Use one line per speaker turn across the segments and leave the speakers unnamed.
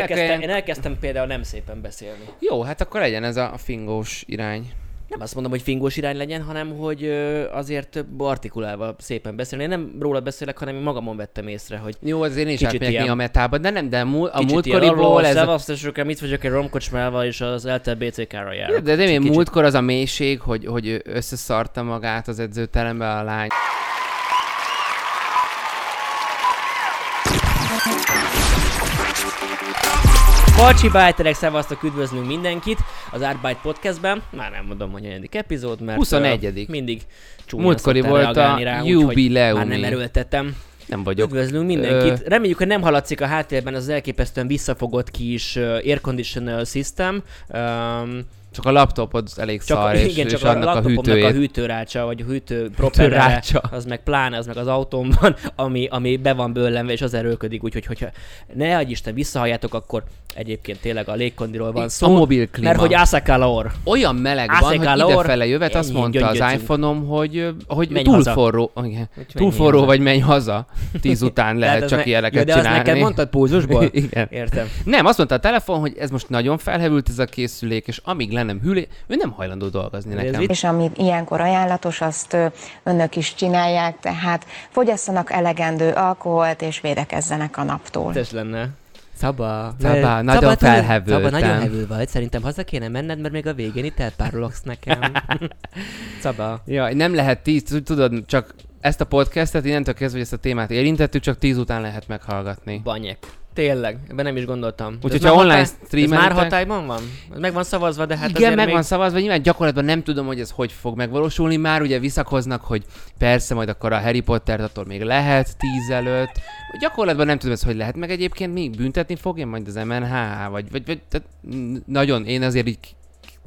Elkezdtem, én elkezdtem például nem szépen beszélni.
Jó, hát akkor legyen ez a fingós irány.
Nem azt mondom, hogy fingós irány legyen, hanem hogy azért artikulálva szépen beszélni. Én nem róla beszélek, hanem én magamon vettem észre, hogy
Jó, azért én is átmegyek
ilyen-
a metába, de nem, de múl, a múltkoriból ez... A...
Szevasztok, mit vagyok egy romkocsmával, és az ELTE BCK-ra járok.
De, de én múltkor az a mélység, hogy, hogy összeszarta magát az edzőterembe a lány.
Bacsi bájterek, szevasztok, üdvözlünk mindenkit az Artbyte Podcastben. Már nem mondom, hogy negyedik epizód, mert
21..
ö, mindig csúnyán
Múltkori volt a
rá,
jubileumi.
Már nem erőltetem.
Nem vagyok.
Üdvözlünk mindenkit. Reméljük, hogy nem hallatszik a háttérben az elképesztően visszafogott kis uh, air conditioner system. Um,
Csak a laptopod elég
csak
szar, és,
igen,
és
csak a
annak a hűtőjét.
a hűtőrácsa, vagy a hűtő propellere, az meg pláne, az meg az autómban, ami, ami be van bőlenve, és az erőködik, úgyhogy hogyha ne adj Isten visszahalljátok, akkor egyébként tényleg a légkondiról van
A
szó.
mobil klíma.
Mert hogy Asakalaor.
Olyan meleg van,
Ászeg
hogy idefele jövet, azt mondta az iPhone-om, hogy, hogy
Menj
túl
haza.
forró, igen, túl forró
haza.
vagy menj haza. Tíz után lehet
az
csak
ne-
ilyeneket
ja, de
csinálni.
azt neked mondtad pulzusból?
Igen.
Értem.
Nem, azt mondta a telefon, hogy ez most nagyon felhevült ez a készülék, és amíg le nem hűlé, ő nem hajlandó dolgozni
Ez
nekem.
És ami ilyenkor ajánlatos, azt önök is csinálják, tehát fogyasszanak elegendő alkoholt és védekezzenek a naptól.
Vicces lenne. Szaba.
Szaba, nagyon
tudod-
felhevültem.
Szaba, nagyon hevül vagy. Szerintem haza kéne menned, mert még a végén itt elpárologsz nekem. Szaba.
Ja, nem lehet tíz, tudod, csak ezt a podcastet, innentől kezdve, hogy ezt a témát érintettük, csak tíz után lehet meghallgatni.
Banyek. Tényleg, ebben nem is gondoltam.
Úgyhogy, ha online
hatály- Ez már hatályban van? Meg van szavazva, de hát
Igen, meg
még...
van szavazva, nyilván gyakorlatban nem tudom, hogy ez hogy fog megvalósulni. Már ugye visszakoznak, hogy persze, majd akkor a Harry Pottert attól még lehet tíz előtt. Gyakorlatban nem tudom, ez hogy lehet, meg egyébként mi büntetni fogja majd az MNH, vagy, vagy, vagy tehát nagyon, én azért így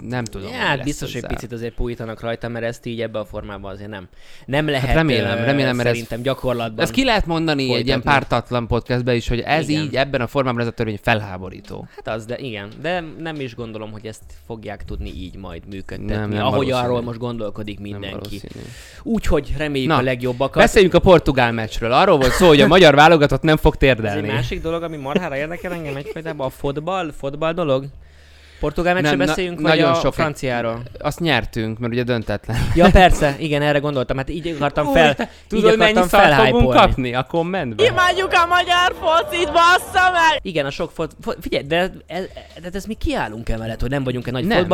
nem tudom.
Ja,
hogy
hát biztos, hogy
ezzel.
picit azért pújítanak rajta, mert ezt így ebben a formában azért nem. Nem lehet
Hát remélem, remélem, mert ez-
szerintem gyakorlatban.
Ezt ki lehet mondani egy ilyen
folytatni.
pártatlan podcastben is, hogy ez
Igen.
így, ebben a formában ez a törvény felháborító.
Hát az, de igen. De nem is gondolom, hogy ezt fogják tudni így majd működtetni.
Nem, nem
ahogy arról most gondolkodik mindenki. Úgyhogy reméljük
Na,
a legjobbakat.
Beszéljünk a portugál meccsről. Arról volt szó, hogy a magyar válogatott nem fog
Ez egy
térdelni.
másik dolog, ami marhára érdekel engem egyfajtában, a fotball, fotball dolog. Portugál meccsről
Nem, na-
beszéljünk, vagy
nagyon
a
sok-
franciáról?
Azt nyertünk, mert ugye döntetlen.
Ja persze, igen, erre gondoltam. Hát így akartam fel, így
Tudod, mennyi
akartam
szart fogunk kapni a kommentben?
Imádjuk a magyar focit, bassza meg!
Igen, a sok fot... fo- Figyelj, de ez, de ez mi kiállunk emellett, hogy nem vagyunk-e nagy
Nem,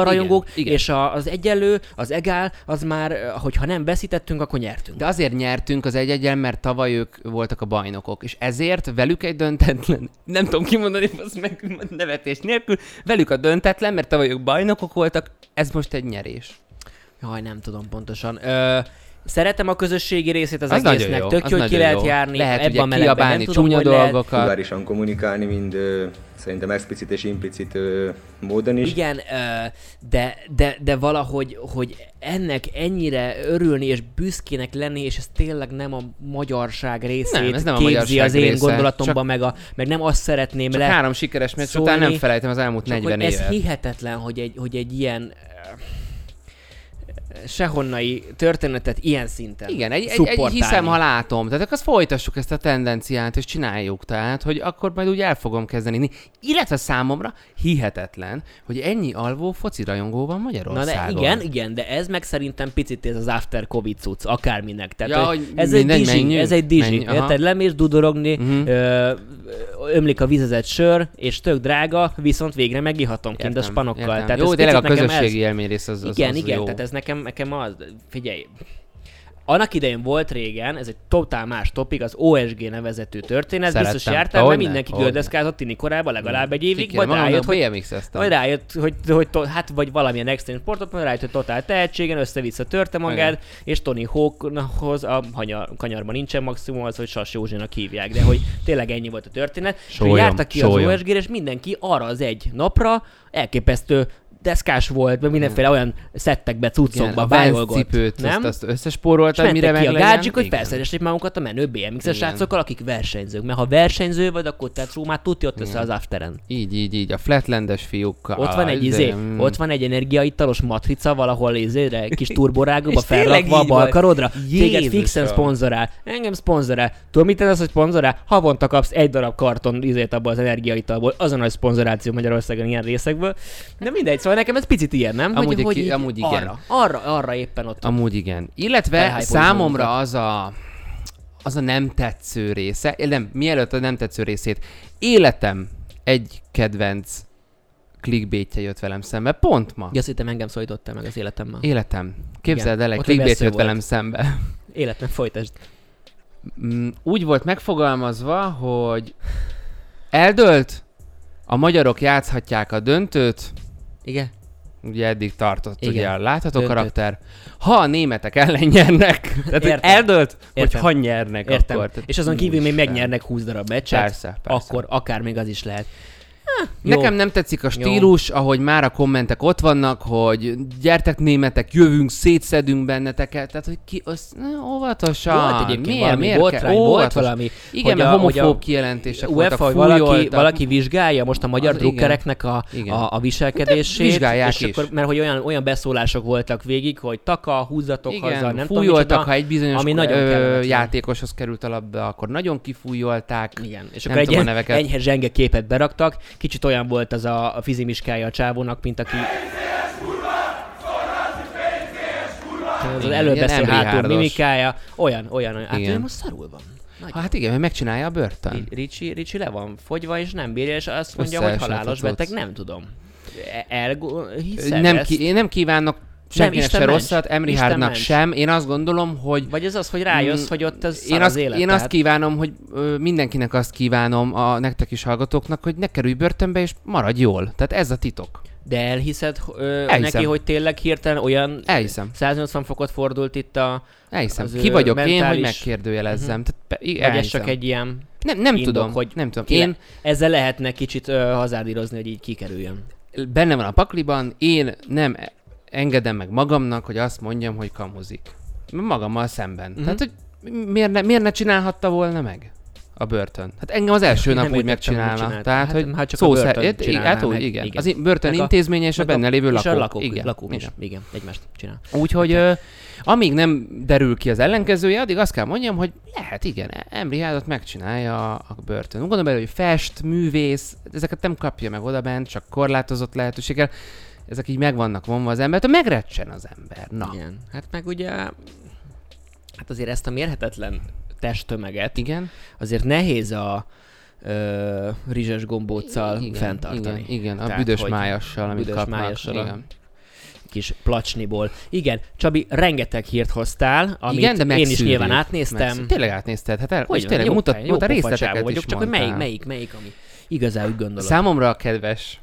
és a, az egyenlő, az egál, az már, hogyha nem veszítettünk, akkor nyertünk.
De azért nyertünk az egy egyen, mert tavaly ők voltak a bajnokok, és ezért velük egy döntetlen, nem tudom kimondani, az meg nevetés nélkül, velük a döntetlen, mert tavaly ők bajnokok voltak, ez most egy nyerés.
Jaj, nem tudom pontosan. Ö, szeretem a közösségi részét az,
Az
egésznek,
jó,
tök
az
jó, hogy ki lehet
jó.
járni,
Lehet
ebben
ugye
a melegben
kiabálni
tudom,
csúnya
hogy lehet.
dolgokat.
Vulgárisan kommunikálni, mind ö, szerintem explicit és implicit ö, módon is.
Igen, ö, de, de, de valahogy hogy ennek ennyire örülni és büszkének lenni, és ez tényleg nem a magyarság részét
Nem, ez nem a
képzi
magyarság
az én
része,
gondolatomban,
csak-
meg, a, meg nem azt szeretném
Csak
le...
három sikeres meccs után nem felejtem az elmúlt
Csak
40
hogy ez
évet.
hihetetlen, hogy egy, hogy egy ilyen ö, sehonnai történetet ilyen szinten
Igen, egy, egy, egy hiszem, ha látom. Tehát akkor azt folytassuk ezt a tendenciát, és csináljuk. Tehát, hogy akkor majd úgy el fogom kezdeni. inni. Illetve számomra hihetetlen, hogy ennyi alvó foci rajongó van
Na
Magyarországon.
de igen, igen, de ez meg szerintem picit ez az after covid cucc, akárminek. Tehát,
Ja,
hogy ez egy dizsi,
menjünk,
ez egy dizsi,
menj, aha.
érted? Lemész dudorogni, ö, ömlik a vizezett sör, és tök drága, viszont végre megihatom kint a spanokkal.
értem.
Tehát
Jó,
ez
tényleg a közösségi élmény rész az, az,
igen,
az
igen,
jó.
tehát ez nekem, nekem az, figyelj, annak idején volt régen, ez egy totál más topik, az OSG nevezetű történet, biztos
Szerettem.
jártál, mert mindenki gördeszkázott tini korában legalább egy évig,
Kikérem,
vagy rájött, hogy vagy rájött, hogy, hogy to, hát vagy valamilyen extrém sportot, vagy rájött, hogy totál tehetségen, össze-vissza törte magát, és Tony Hawkhoz a hanyar, kanyarban nincsen maximum az, hogy Sas Józsinak hívják, de hogy tényleg ennyi volt a történet. És
Sólyom,
hogy jártak ki
sólyom.
az OSG-re, és mindenki arra az egy napra elképesztő deszkás volt, meg mindenféle olyan szettekbe, cuccokba vájolgott. nem?
azt, azt összespóroltad, mire
mentek ki
meg
a gádzsik, hogy felszeressék magukat a menő BMX-es srácokkal, akik versenyzők. Mert ha versenyző vagy, akkor te már tudja ott össze az afteren.
Így, így, így, a flatlandes fiúkkal.
Ott van egy
de-
izé,
mm.
ott van egy energiaitalos matrica valahol izére, kis turborágóba felrakva a
így van.
balkarodra. Téged fixen szponzorál. Engem szponzorál. Tudod, mit ez, hogy szponzorál? Havonta kapsz egy darab karton izét abból az energiaitalból. Azon a szponzoráció Magyarországon ilyen részekből. De mindegy, szóval nekem ez picit ilyen, nem?
Amúgy
hogy, hogy így
amúgy igen.
Arra, arra, arra éppen ott.
Amúgy igen. Illetve számomra az a, az a nem tetsző része, eh, nem, mielőtt a nem tetsző részét, életem egy kedvenc clickbaitje jött velem szembe, pont ma.
Ja, azt hittem engem szólítottál meg az életemmel.
Életem. Képzeld el, egy clickbait jött
volt.
velem szembe.
Életem folytasd.
Mm, Úgy volt megfogalmazva, hogy eldölt, a magyarok játszhatják a döntőt,
Igen?
ugye eddig tartott
Igen.
ugye a látható
Döntőt.
karakter, ha a németek ellen nyernek, tehát
Értem.
eldölt, hogy
Értem.
ha nyernek
Értem.
akkor. Tehát
És azon kívül még megnyernek 20 darab meccset,
Persze, persze.
akkor akár még az is lehet. Jó.
Nekem nem tetszik a stílus, ahogy már a kommentek ott vannak, hogy gyertek németek, jövünk, szétszedünk benneteket, tehát hogy ki, az, ne, óvatosan.
Volt egyébként
miért,
valami
miért
botrány,
kell?
volt
Óvatos.
valami,
Igen, mert homofób kijelentések
UEFA,
voltak,
valaki, valaki vizsgálja most a magyar
Az
drukkereknek a,
Igen.
a, a viselkedését,
vizsgálják
és
is.
akkor, mert hogy olyan, olyan beszólások voltak végig, hogy taka, húzzatok
Igen,
haza, nem tudom
fújoltak,
micsoda.
ha egy bizonyos
ami nagyon
ö, játékoshoz került a labda, akkor nagyon kifújolták.
Igen, és akkor egy
tudom
enyhe zsenge képet beraktak, kicsit olyan volt az a, a fizimiskája a csávónak, mint aki... Az
Igen,
előbb
ilyen
beszél
Emily
hátul mimikája, olyan, olyan, olyan. Hát
Igen.
ő most szarul van. Nagyon.
Hát igen, mert megcsinálja a börtön.
Ri- Ricsi, Ricsi le van fogyva, és nem bírja, és azt mondja, hogy halálos beteg, nem tudom. Elgo...
nem ki, nem kívánok senkinek se rosszat, Emri sem. Én azt gondolom, hogy
Vagy ez az, hogy rájössz,
Mm,
hogy ott ez
én azt,
az élet.
én azt
tehát-
kívánom, hogy ö, mindenkinek azt kívánom, a nektek is hallgatóknak, hogy ne kerülj börtönbe, és maradj jól. Tehát ez a titok.
De elhiszed ö,
Elhiszem.
neki, hogy tényleg hirtelen olyan
Elhiszem.
180 fokot fordult itt a...
Elhiszem. Ki vagyok én, hogy
mentális-
megkérdőjelezzem. Tehát, pe- i-
Vagy ez
elhiszem.
csak egy ilyen...
Nem, nem
indok,
tudom,
hogy
nem tudom. Én,
le- Ezzel lehetne kicsit ö, hazárdírozni, hogy így kikerüljön.
benne van a pakliban, én nem engedem meg magamnak, hogy azt mondjam, hogy kamuzik. Magammal szemben. Mm-hmm. Tehát, hogy miért ne, miért ne csinálhatta volna meg a börtön? Hát engem az első
Nem
nap úgy megcsinálna. Tehát,
Hát,
hogy
hát csak a
szó
börtön
szerint, hát úgy, igen.
igen.
Az börtön
Meg a-
intézménye és a benne lévő
és
lakók.
a lakók,
igen,
lakók is.
igen.
Igen, egymást csinál.
Úgyhogy ö, amíg nem derül ki az ellenkezője, addig azt kell mondjam, hogy lehet, igen, Emri Hádot megcsinálja a, a börtön. Gondolom bele, hogy fest, művész, ezeket nem kapja meg oda bent, csak korlátozott lehetőséggel. Ezek így meg vannak vonva az embertől, megrecsen az ember. Na, igen.
Hát meg ugye... Hát azért ezt a mérhetetlen testtömeget
Igen,
azért nehéz a ö, rizses gombóccal
igen,
fenntartani.
Igen, igen a
Tehát,
büdös májassal, amit
büdös
kapnak.
májassal
igen.
Kis placsniból. Igen, Csabi, rengeteg hírt hoztál, amit
igen, de
én is nyilván átnéztem.
Megszűrjük. Tényleg átnézted, hát el,
Hogy
és
van,
tényleg
jó
mutat,
fej,
mutat
jó
részleteket
vagyok,
is
csak hogy melyik,
mondtál.
melyik, melyik, ami igazán úgy gondolod.
Számomra a kedves.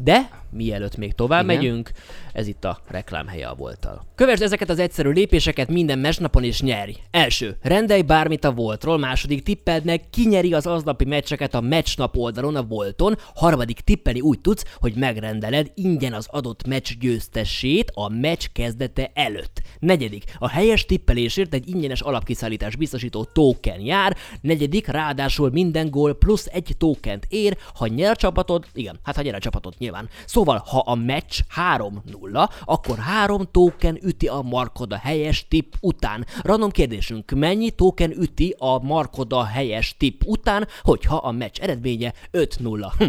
De mielőtt még tovább
Igen.
megyünk, ez itt a reklámhelye a voltal. Kövesd ezeket az egyszerű lépéseket minden mesnapon és nyerj. Első, rendelj bármit a Voltról, második tippeld meg, ki nyeri az aznapi meccseket a meccsnap oldalon a Volton, harmadik tippeli úgy tudsz, hogy megrendeled ingyen az adott meccs győztesét a meccs kezdete előtt. Negyedik, a helyes tippelésért egy ingyenes alapkiszállítás biztosító token jár, negyedik, ráadásul minden gól plusz egy tokent ér, ha nyer a csapatod, igen, hát ha nyer a csapatod nyilván. Szóval, ha a meccs 3-0, akkor három token üti a markod a helyes tipp után. Random kérdésünk, mennyi token üti a markod a helyes tipp után, hogyha a meccs eredménye 5-0? Hm,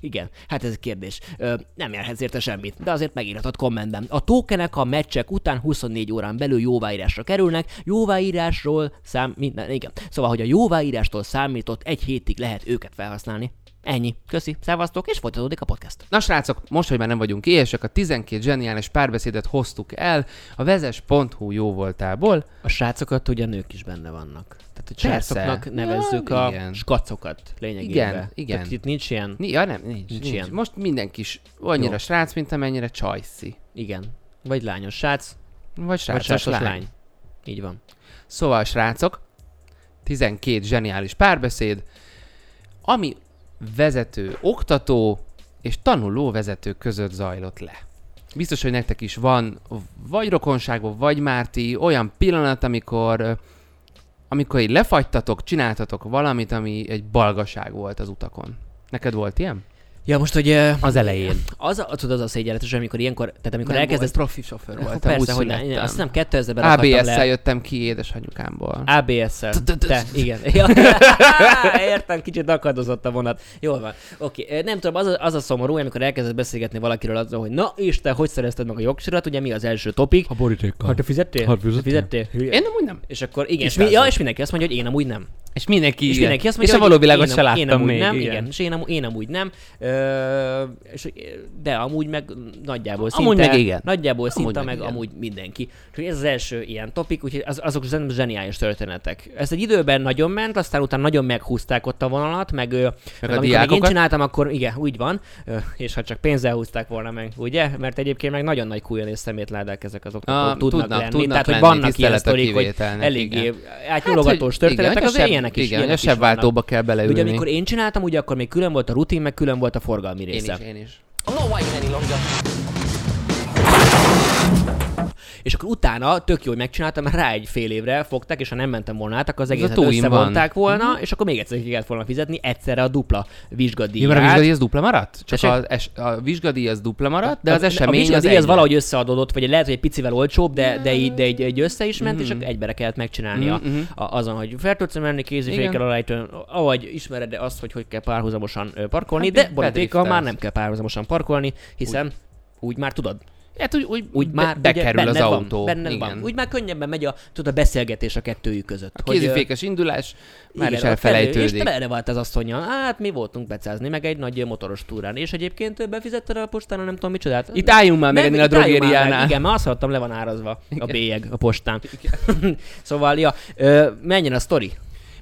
igen, hát ez egy kérdés. Ö, nem jelhetsz érte semmit, de azért megírhatod kommentben. A tokenek a meccsek után 24 órán belül jóváírásra kerülnek, jóváírásról szám... Minden, igen. Szóval, hogy a jóváírástól számított egy hétig lehet őket felhasználni. Ennyi. Köszi, szevasztok, és folytatódik a podcast.
Na srácok, most, hogy már nem vagyunk éhesek, a 12 zseniális párbeszédet hoztuk el a vezes.hu jó voltából.
A srácokat ugye nők is benne vannak. Tehát a
Persze.
srácoknak nevezzük
Ja,
a
igen.
skacokat lényegében.
Igen, igen.
Tehát itt nincs ilyen...
Ja, nem, nincs,
Nincs
nincs.
ilyen.
Most mindenki is annyira
Jó.
srác, mint amennyire csajszi.
Igen. Vagy lányos srác,
Vagy
vagy
srácos,
srácos
lány.
lány. Így van.
Szóval, srácok, 12 zseniális párbeszéd, ami vezető, oktató és tanuló vezető között zajlott le. biztos, hogy nektek is van, vagy rokonságban, vagy Márti, olyan pillanat, amikor amikor így lefagytatok, csináltatok valamit, ami egy balgaság volt az utakon. Neked volt ilyen?
Ja, most, hogy uh,
Az elején.
az, a, tudod, az a szégyenletes, amikor ilyenkor, tehát amikor
Nem
elkezdesz...
volt, profi sofőr voltam,
Persze,
úgy
hogy ne,
születtem.
azt nem 2000-ben rakhattam
ABS-szel jöttem ki édesanyukámból.
ABS-szel. Te, igen. Értem, kicsit akadozott a vonat. Jól van. Oké, nem tudom, az a, az a szomorú, amikor elkezdesz beszélgetni valakiről azzal, hogy na és te hogy szerezted meg a jogsirat, ugye mi az első topik?
A borítékkal.
Ha te fizettél?
Ha fizettél.
Én nem úgy nem.
És akkor igen,
És
és, mi, ja, és mindenki azt mondja, hogy én amúgy nem.
És mindenki,
És
igen.
mindenki azt
és
mondja,
a való világot
én,
se láttam még.
nem, igen. és én, én amúgy nem. Ö, és, de amúgy meg nagyjából
Amúgy
szinte,
meg igen.
Nagyjából
Amúgy
szinte
meg
meg,
igen.
amúgy mindenki. És ez az első ilyen topik, úgyhogy az, azok szerintem zseniális történetek. Ez egy időben nagyon ment, aztán utána nagyon meghúzták ott a vonalat, meg, meg, meg
a
amikor én csináltam, akkor igen, úgy van, és ha csak pénzzel húzták volna meg, ugye? Mert egyébként meg nagyon nagy kújon és szemétládák ezek azok
Ah,
tudnak,
tudnak-
lenni.
tudnak
Tehát, hogy
lenni,
vannak ilyen sztorik, hogy eléggé átnyúlogatós
hogy
történetek,
igen,
azért
a
ilyenek is,
Igen, a sebváltóba kell beleülni.
ugye amikor én csináltam, ugye akkor még külön volt a rutin, meg külön volt a forgalmi
én
része.
is, én is.
És akkor utána tök jó, hogy megcsináltam, mert rá egy fél évre fogták, és ha nem mentem volna át, akkor az
a
egészet összevonták
van.
volna, és akkor még egyszer ki kellett volna fizetni egyszerre a dupla
Jó,
vizsgadíját.
mert a vizsgadíj az dupla maradt? Csak az es, a vizsgadíj az dupla maradt, de az
a,
esemény
a
az,
vizsgadíj az valahogy összeadódott, vagy lehet, hogy egy picivel olcsóbb, de, de, így, de egy, egy össze is ment, és akkor egybere kellett megcsinálnia
Mhm, mhm.
a, azon, hogy fel tudsz menni kézifékkel alájtőn, avagy ismered azt, hogy hogy kell párhuzamosan parkolni,
Hát,
de borítékkal már nem kell párhuzamosan parkolni, hiszen úgy már tudod.
Hát úgy, úgy,
úgy
be-
már
bekerül
ugye,
az
benned
autó.
Van, benned
Igen.
van. Úgy már könnyebben megy a, tudod, a beszélgetés a kettőjük között.
A
hogy, ö,
kézifékes indulás már is
igen, És
elfelejtődik.
te erre volt az asszonyja. Hát mi voltunk becázni, meg egy nagy motoros túrán. És egyébként befizetted a postára, nem tudom micsodát.
Itt álljunk már meg ennél a
már
drogériánál.
Igen, mert azt hallottam, le van árazva a bélyeg a postán. szóval, ja, ö, menjen a sztori.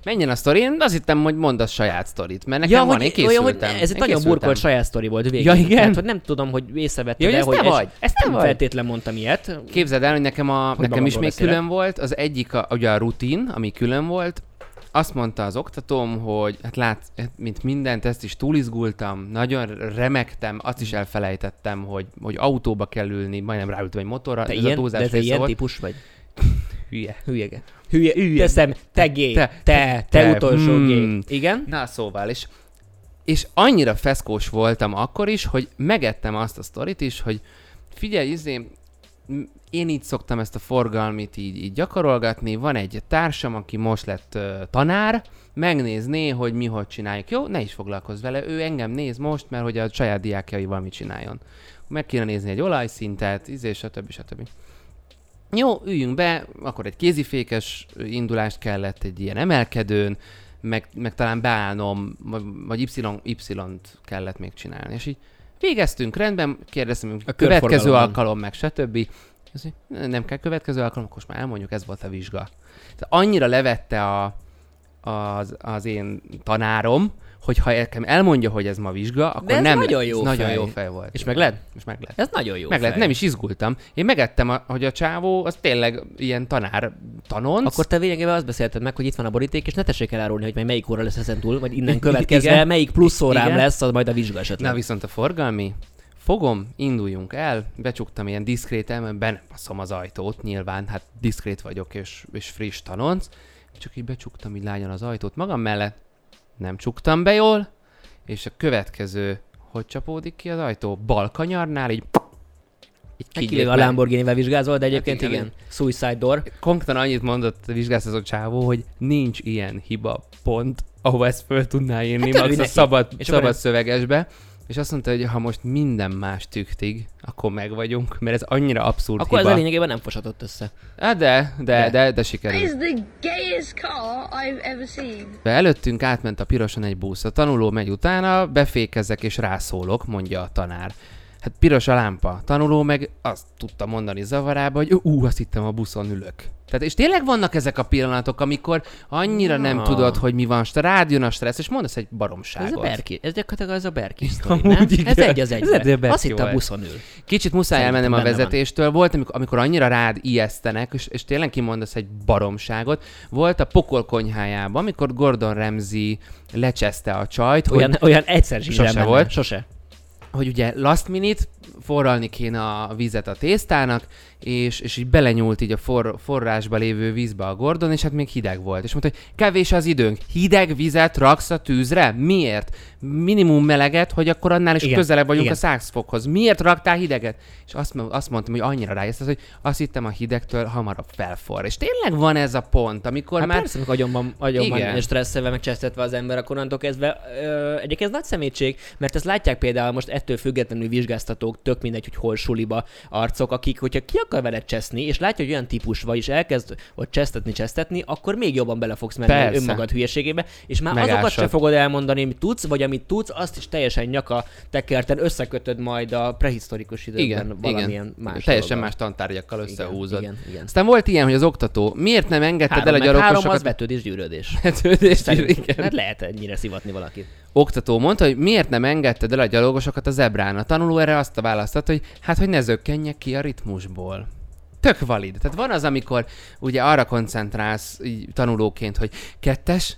Menjen a sztori, én azt hittem, hogy mondd a saját sztorit, mert nekem
Ja,
van,
hogy,
én
olyan, hogy
készültem.
ez egy nagyon
készültem.
burkolt saját sztori volt végig.
Ja, igen?
Tehát, hogy nem tudom, hogy észrevetted
Ja, hogy ez
hogy
te vagy? Ez te
nem
vagy?
feltétlen mondtam ilyet.
Képzeld el, hogy nekem, a, nekem is még
beszélek.
külön volt. Az egyik, a, ugye a rutin, ami külön volt. Azt mondta az oktatóm, hogy hát lát, hát mint mindent, ezt is túlizgultam, nagyon remektem, azt is elfelejtettem, hogy, hogy autóba kell ülni, majdnem ráültem egy motorra.
Te
ez a
ilyen,
túlzás
de te ilyen
volt.
típus vagy?
Hülye.
Hülyege. Hülye, hülye. Teszem, te gay.
Te-
Te, te, te, utolsó
mm.
gay. Igen?
Na szóval, és, és annyira feszkós voltam akkor is, hogy megettem azt a sztorit is, hogy figyelj, izé, én így szoktam ezt a forgalmit így, így gyakorolgatni, van egy társam, aki most lett uh, tanár, megnézné, hogy mi hogy csináljuk. Jó, ne is foglalkozz vele, ő engem néz most, mert hogy a saját diákjaival mit csináljon. Meg kéne nézni egy olajszintet, izé, stb. stb. Jó, üljünk be, akkor egy kézifékes indulást kellett egy ilyen emelkedőn, meg, meg talán beállnom, vagy, vagy Y, Y-t kellett még csinálni. És így végeztünk, rendben, kérdeztem,
A
következő alkalom, meg stb. Nem kell következő alkalom, akkor most már elmondjuk, ez volt a vizsga. Tehát annyira levette a, az, az én tanárom, hogy ha nekem elmondja, hogy ez ma vizsga, akkor
De ez
nem
nagyon jó
Ez nagyon
fej.
jó fej volt.
És meg lett?
És meg lett.
Ez nagyon jó
Meg lett, nem is izgultam. Én megettem, a, hogy a csávó az tényleg ilyen tanár tanonc.
Akkor te lényegében azt beszélted meg, hogy itt van a boríték, és ne tessék elárulni, hogy majd melyik óra lesz ezen túl, vagy innen következve, melyik plusz órám
Igen.
lesz, az majd a vizsga esetleg.
Na viszont a forgalmi, fogom, induljunk el, becsuktam ilyen diszkréten, benepaszom az ajtót, nyilván, hát diszkrét vagyok és, és friss tanonc, csak így becsuktam így lányan az ajtót magam mellett, nem csuktam be jól, és a következő, hogy csapódik ki az ajtó? Bal kanyarnál, így így
Kilő
kigyér
a. Lamborghini-vel vizsgázol, de egyébként
Hát igen.
igen. Suicide door.
Konkrétan annyit mondott a vizsgászató csávó, hogy nincs ilyen hiba pont, ahova ezt föl tudná írni,
Hát
hát max a szabad,
És
szabad szövegesbe. És azt mondta, hogy ha most minden más tüktig, akkor meg vagyunk, mert ez annyira abszurd
Akkor ez a lényegében nem fosatott össze.
Hát de, de,
De.
de, de, sikerült.
is the gayest car I've ever seen.
De előttünk átment a piroson egy busz. A tanuló megy utána, befékezek és rászólok, mondja a tanár. Hát piros a lámpa. Tanuló meg azt tudta mondani zavarába, hogy ú, azt hittem a buszon ülök. Tehát, és tényleg vannak ezek a pillanatok, amikor annyira nem
Ja.
tudod, hogy mi van, st- rád jön a stressz, és mondasz egy
Ez a
baromságot.
Berki, ez gyakorlatilag az a Berki sztori, nem?
igen.
Ez egy az
Ez a
egybe.
Berki
Azt hitte a buszon ül.
Kicsit muszáj
Szerintem
elmennem a
benne van.
vezetéstől. Volt, amikor, amikor annyira rád ijesztenek, és, és tényleg kimondasz egy baromságot. Volt a pokol konyhájában, amikor Gordon Ramsay lecseszte a csajt, hogy
Olyan, olyan egyszer
Sose
benne.
volt.
Sose.
Hogy ugye last minute forralni kéne a vizet a tésztának, és, és így belenyúlt így a for, forrásba lévő vízbe a Gordon, és hát még hideg volt. És mondta, hogy kevés az időnk, hideg vizet raksz a tűzre? Miért? Minimum meleget, hogy akkor annál is
Igen,
közelebb vagyunk
igen.
a száxfokhoz. Miért raktál hideget? És azt, azt mondtam, hogy annyira rájössz, hogy azt hittem a hidegtől hamarabb felforr. És tényleg van ez a pont, amikor
Hát
már...
persze, amikor agyonban, agyonban
Igen.
stresszelve, meg csesztetve az ember, akkor onnantól kezdve ö, egyébként ez nagy szemétség, mert ezt látják például most ettől függetlenül vizsgáztatók, tök mindegy, hogy hol suliba arcok, akik, hogyha ki akar veled cseszni, és látja, hogy olyan típus vagy, és elkezd ott csesztetni, csesztetni, akkor még jobban bele fogsz menni
Persze.
önmagad hülyeségébe, és már
Megásod.
azokat sem fogod elmondani, amit tudsz, vagy amit tudsz, azt is teljesen nyaka tekerten összekötöd majd a prehisztorikus időkben
igen,
valamilyen
igen.
más
Teljesen
dologgal.
más tantárgyakkal összehúzod.
Igen, igen, igen.
Aztán volt ilyen, hogy az oktató miért nem engedted
Három,
el a
meg három az vetődés, gyűrődés. Szerintem.
igen.
Hát lehet ennyire szivatni valakit.
Oktató mondta, hogy miért nem engedted el a gyalogosokat a zebrán. A tanuló erre azt a választott, hogy hát, hogy ne zökkenjek ki a ritmusból. Tök valid. Tehát van az, amikor ugye arra koncentrálsz így tanulóként, hogy kettes,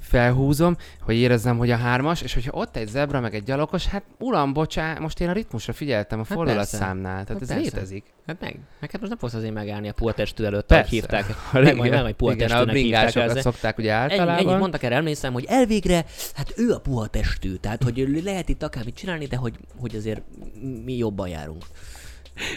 felhúzom, hogy érezzem, hogy a hármas, és hogyha ott egy zebra, meg egy gyalogos, hát uram, bocsá, most én a ritmusra figyeltem a
Hát
fordulatszámnál. Tehát
Hát
ez
persze.
létezik.
Hát meg. Meg hát most nem fogsz azért megállni a pultestű előtt, ahogy hívták. Meg majd, meg majd pultestűnek hívták. ezzel.
szokták ugye
Ennyi,
általában.
ennyit mondtak erre, emlékszem, hogy elvégre, hát ő a puha testű, tehát hogy lehet itt akármit csinálni, de hogy, hogy azért mi jobban járunk.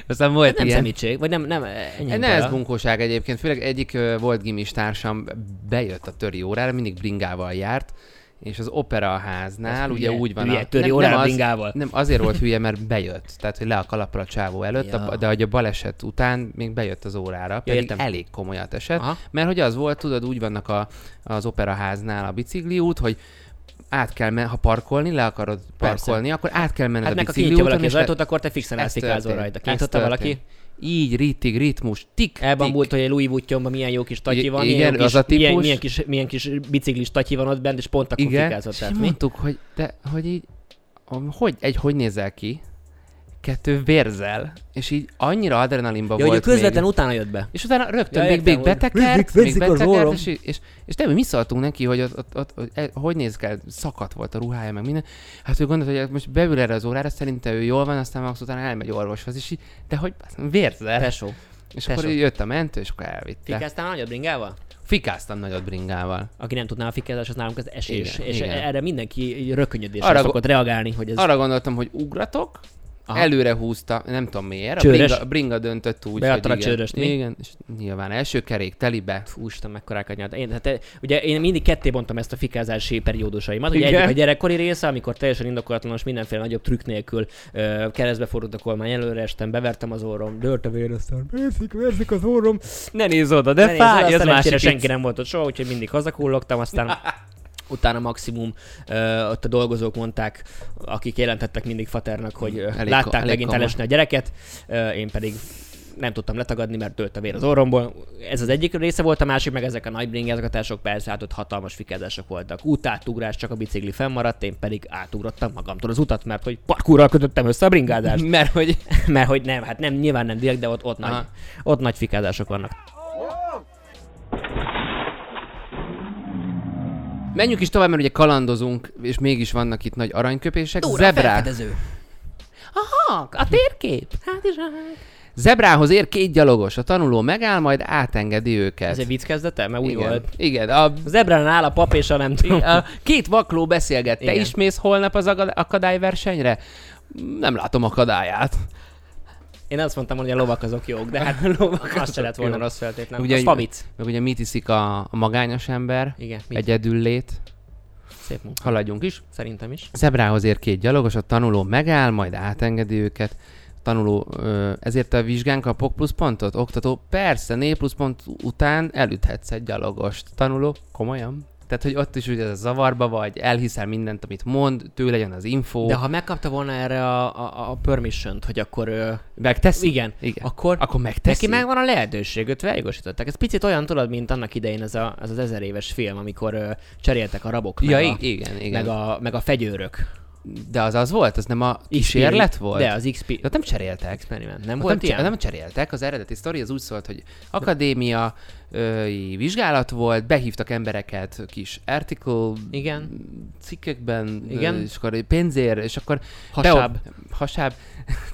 Aztán
Hát
volt
nem
ilyen.
szemítség, vagy nem, nem, ennyi
Ne ez bunkóság egyébként, főleg egyik volt gimis társam, bejött a töri órára, mindig bringával járt, és az operaháznál ugye
hülye,
úgy van
hülye,
a...
töri órára bringával.
Nem, azért volt hülye, mert bejött. Tehát, hogy le a kalappal a csávó előtt,
Ja.
a, de hogy a baleset után még bejött az órára, pedig
értem.
elég komolyat esett.
Aha.
Mert hogy az volt, tudod, úgy vannak a, az operaháznál a bicikliút, hogy át kell, men- ha parkolni, le akarod
Persze.
parkolni, akkor át kell menned
Hát
a bicikli úton,
valaki az ajtót, akkor te fixen
történt.
rajta. Kinyitotta valaki?
Így, rittig, ritmus, tik,
Elbambult, hogy egy Louis Vuittonban milyen jó kis tatyi van,
igen,
milyen, jó
az
kis,
a típus.
milyen, milyen, kis, milyen kis biciklis tatyi van ott bent, és pont akkor
Igen,
fikázott. mi?
mondtuk, hogy, de, hogy így, hogy, egy, hogy nézel ki, kettő vérzel, és így annyira adrenalinba
Ja, hogy
volt
ő közvetlen
még.
utána jött be.
És utána rögtön
Ja,
még,
értem,
még
hogy
betekert, még betekert, és, és, és de mi szóltunk neki, hogy ott, ott, ott, ott, e- hogy néz kell, szakadt volt a ruhája, meg minden. Hát ő gondolta, hogy most beül erre az órára, szerintem ő jól van, aztán max utána elmegy orvoshoz, és így, de hogy vérzel.
Tesó.
és
tesó.
akkor jött a mentő, és akkor elvitte.
Fikáztál nagyot bringával?
Fikáztam nagyot bringával.
Aki nem tudná a fikázás, az nálunk az esés.
Igen,
és
igen.
erre mindenki így rökönyödéssel
Arra-
szokott reagálni, hogy ez
Arra gondoltam, hogy ugratok,
Aha.
Előre húzta, nem tudom miért, a
Csőrös?
bringa, bringa döntött úgy,
Beadtad
hogy
a
igen.
mi?
Igen, és nyilván első kerék telibe.
Fú, Isten, mekkorákat nyert. Én, hát, ugye én mindig ketté bontam ezt a fikázási periódusaimat. Ugye egyik a gyerekkori része, amikor teljesen indokolatlan és mindenféle nagyobb trükk nélkül ö, keresztbe fordult a kormány előre estem, bevertem az orrom, dört a vér, aztán vérzik, vérzik az orrom.
Ne nézz oda, de
Ne
fáj, ez másik
senki nem volt ott soha, úgyhogy mindig hazakullogtam, aztán utána maximum ö, ott a dolgozók mondták, akik jelentettek mindig Faternak, hogy ö,
Elég
látták
elég
megint elesni a gyereket, ö, én pedig nem tudtam letagadni, mert tört a vér az orromból. Ez az egyik része volt, a másik meg ezek a nagy bringázgatások, persze, hát ott hatalmas fikázások voltak. Utátugrás, csak a bicikli fennmaradt, én pedig átugrottam magamtól az utat, mert hogy parkúrral kötöttem össze a bringázást.
Mert hogy
mert hogy nem, hát nem, nyilván nem direkt, de ott, ott, nagy, ott nagy fikázások vannak.
Menjünk is tovább, mert ugye kalandozunk, és mégis vannak itt nagy aranyköpések. Zebrá...
Aha, a térkép. Hát is,
Zebrához ér két gyalogos, a tanuló megáll, majd átengedi őket.
Ez egy vicc kezdete? Mert úgy
Igen,
volt.
igen a,
A zebrán áll a pap, és a nem tudom.
a két vakló beszélget. Te
Igen.
is mész holnap az akadályversenyre? Nem látom akadályát.
Én azt mondtam, hogy a lovak azok jók, de hát lovak azt se lett volna
jók.
rossz feltétlenül.
Ugye,
az favic.
Meg ugye mit iszik a, a magányos ember?
Igen, mit?
Egyedül lét.
Szép munka.
Haladjunk is.
Szerintem is.
Zebrához ér két gyalogos, a tanuló megáll, majd átengedi őket. A tanuló, ezért a vizsgán kapok pluszpontot? Oktató, persze, 4 pluszpont után elüthetsz egy gyalogost. Tanuló, komolyan? Tehát, hogy ott is ugye ez a zavarba vagy, elhiszel mindent, amit mond, tőle jön az info.
De ha megkapta volna erre a, a, a permission hogy akkor... Ö,
megteszi?
igen,
Igen.
akkor
Akkor megteszi.
Neki megvan a lehetőség, őt feljogosították. Ez picit olyan, tudod, mint annak idején ez, a, ez az ezer éves film, amikor ö, cseréltek a rabok, meg,
Ja,
a,
igen, igen.
meg, a, meg a fegyőrök.
De az az volt? Az nem a kísérlet volt?
De az XP...
De nem cseréltek.
Experiment. Nem
Ott
volt
nem,
ilyen?
nem cseréltek, az eredeti sztori az úgy szólt, hogy akadémia vizsgálat volt, behívtak embereket kis article
Igen.
cikkekben,
Igen.
és akkor pénzért, és akkor
Hasáb.
Be, hasáb,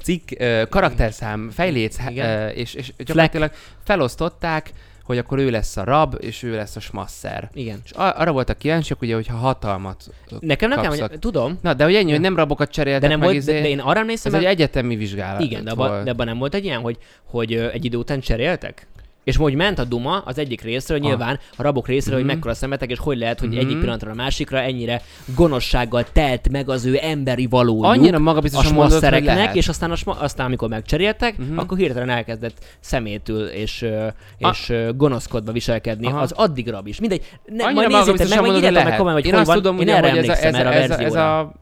cikk, karakterszám, fejléc,
Igen.
és, és gyakorlatilag felosztották, hogy akkor ő lesz a rab, és ő lesz a smasszer.
Igen.
És a- arra voltak kíváncsiak, ugye, hogyha hatalmat
Nekem nem kell, hogy... Tudom,
Na, de hogy ennyi, hogy nem rabokat cseréltek
de nem
meg,
volt,
izé,
de én arra emlékszem,
ez egy
mert-
egyetemi vizsgálat
Igen, de abban, de abban nem volt egy ilyen, hogy, hogy egy idő után cseréltek? És hogy ment a duma az egyik részről, hogy
Ah.
nyilván a rabok részről, hogy
Mhm.
mekkora szemetek, és hogy lehet, hogy
Mhm.
egyik pillanatra a másikra ennyire gonoszsággal telt meg az ő emberi valójuk
Annyira
a
hogy
smasszereknek,
lehet.
és aztán, a sma, aztán amikor megcseréltek,
Mhm.
akkor hirtelen elkezdett szemétül és, és ö, gonoszkodva viselkedni
Aha.
az addig rab is. Mindegy, ne,
Annyira
majd nézzétek meg, majd írjátok meg komment, hogy
Én
hogy
azt
van,
tudom,
én erre
hogy ez a, ez, a,
a
ez, a, ez a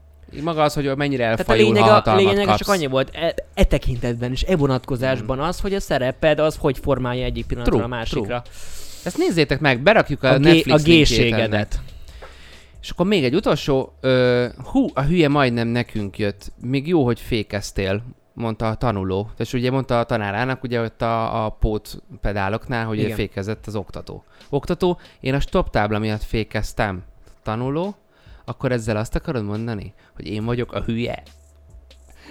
maga az, hogy mennyire
Tehát a
elfajul,
lényeg, a,
hatalmat
lényeg
kapsz.
csak annyi volt e, e tekintetben és e vonatkozásban az, hogy a szereped az hogy formálja egyik pillanatra
True,
a másikra.
Ezt nézzétek meg, berakjuk a,
A, gé,
Netflix
a
linkjét ennek.
géségedet.
És akkor még egy utolsó, ö, hú, a hülye majdnem nekünk jött. Még jó, hogy fékeztél, mondta a tanuló. És ugye mondta a tanárának, ugye ott a, a pót pedáloknál, hogy fékezett az oktató. Oktató, én a stop tábla miatt fékeztem. Tanuló, akkor ezzel azt akarod mondani, hogy én vagyok a hülye?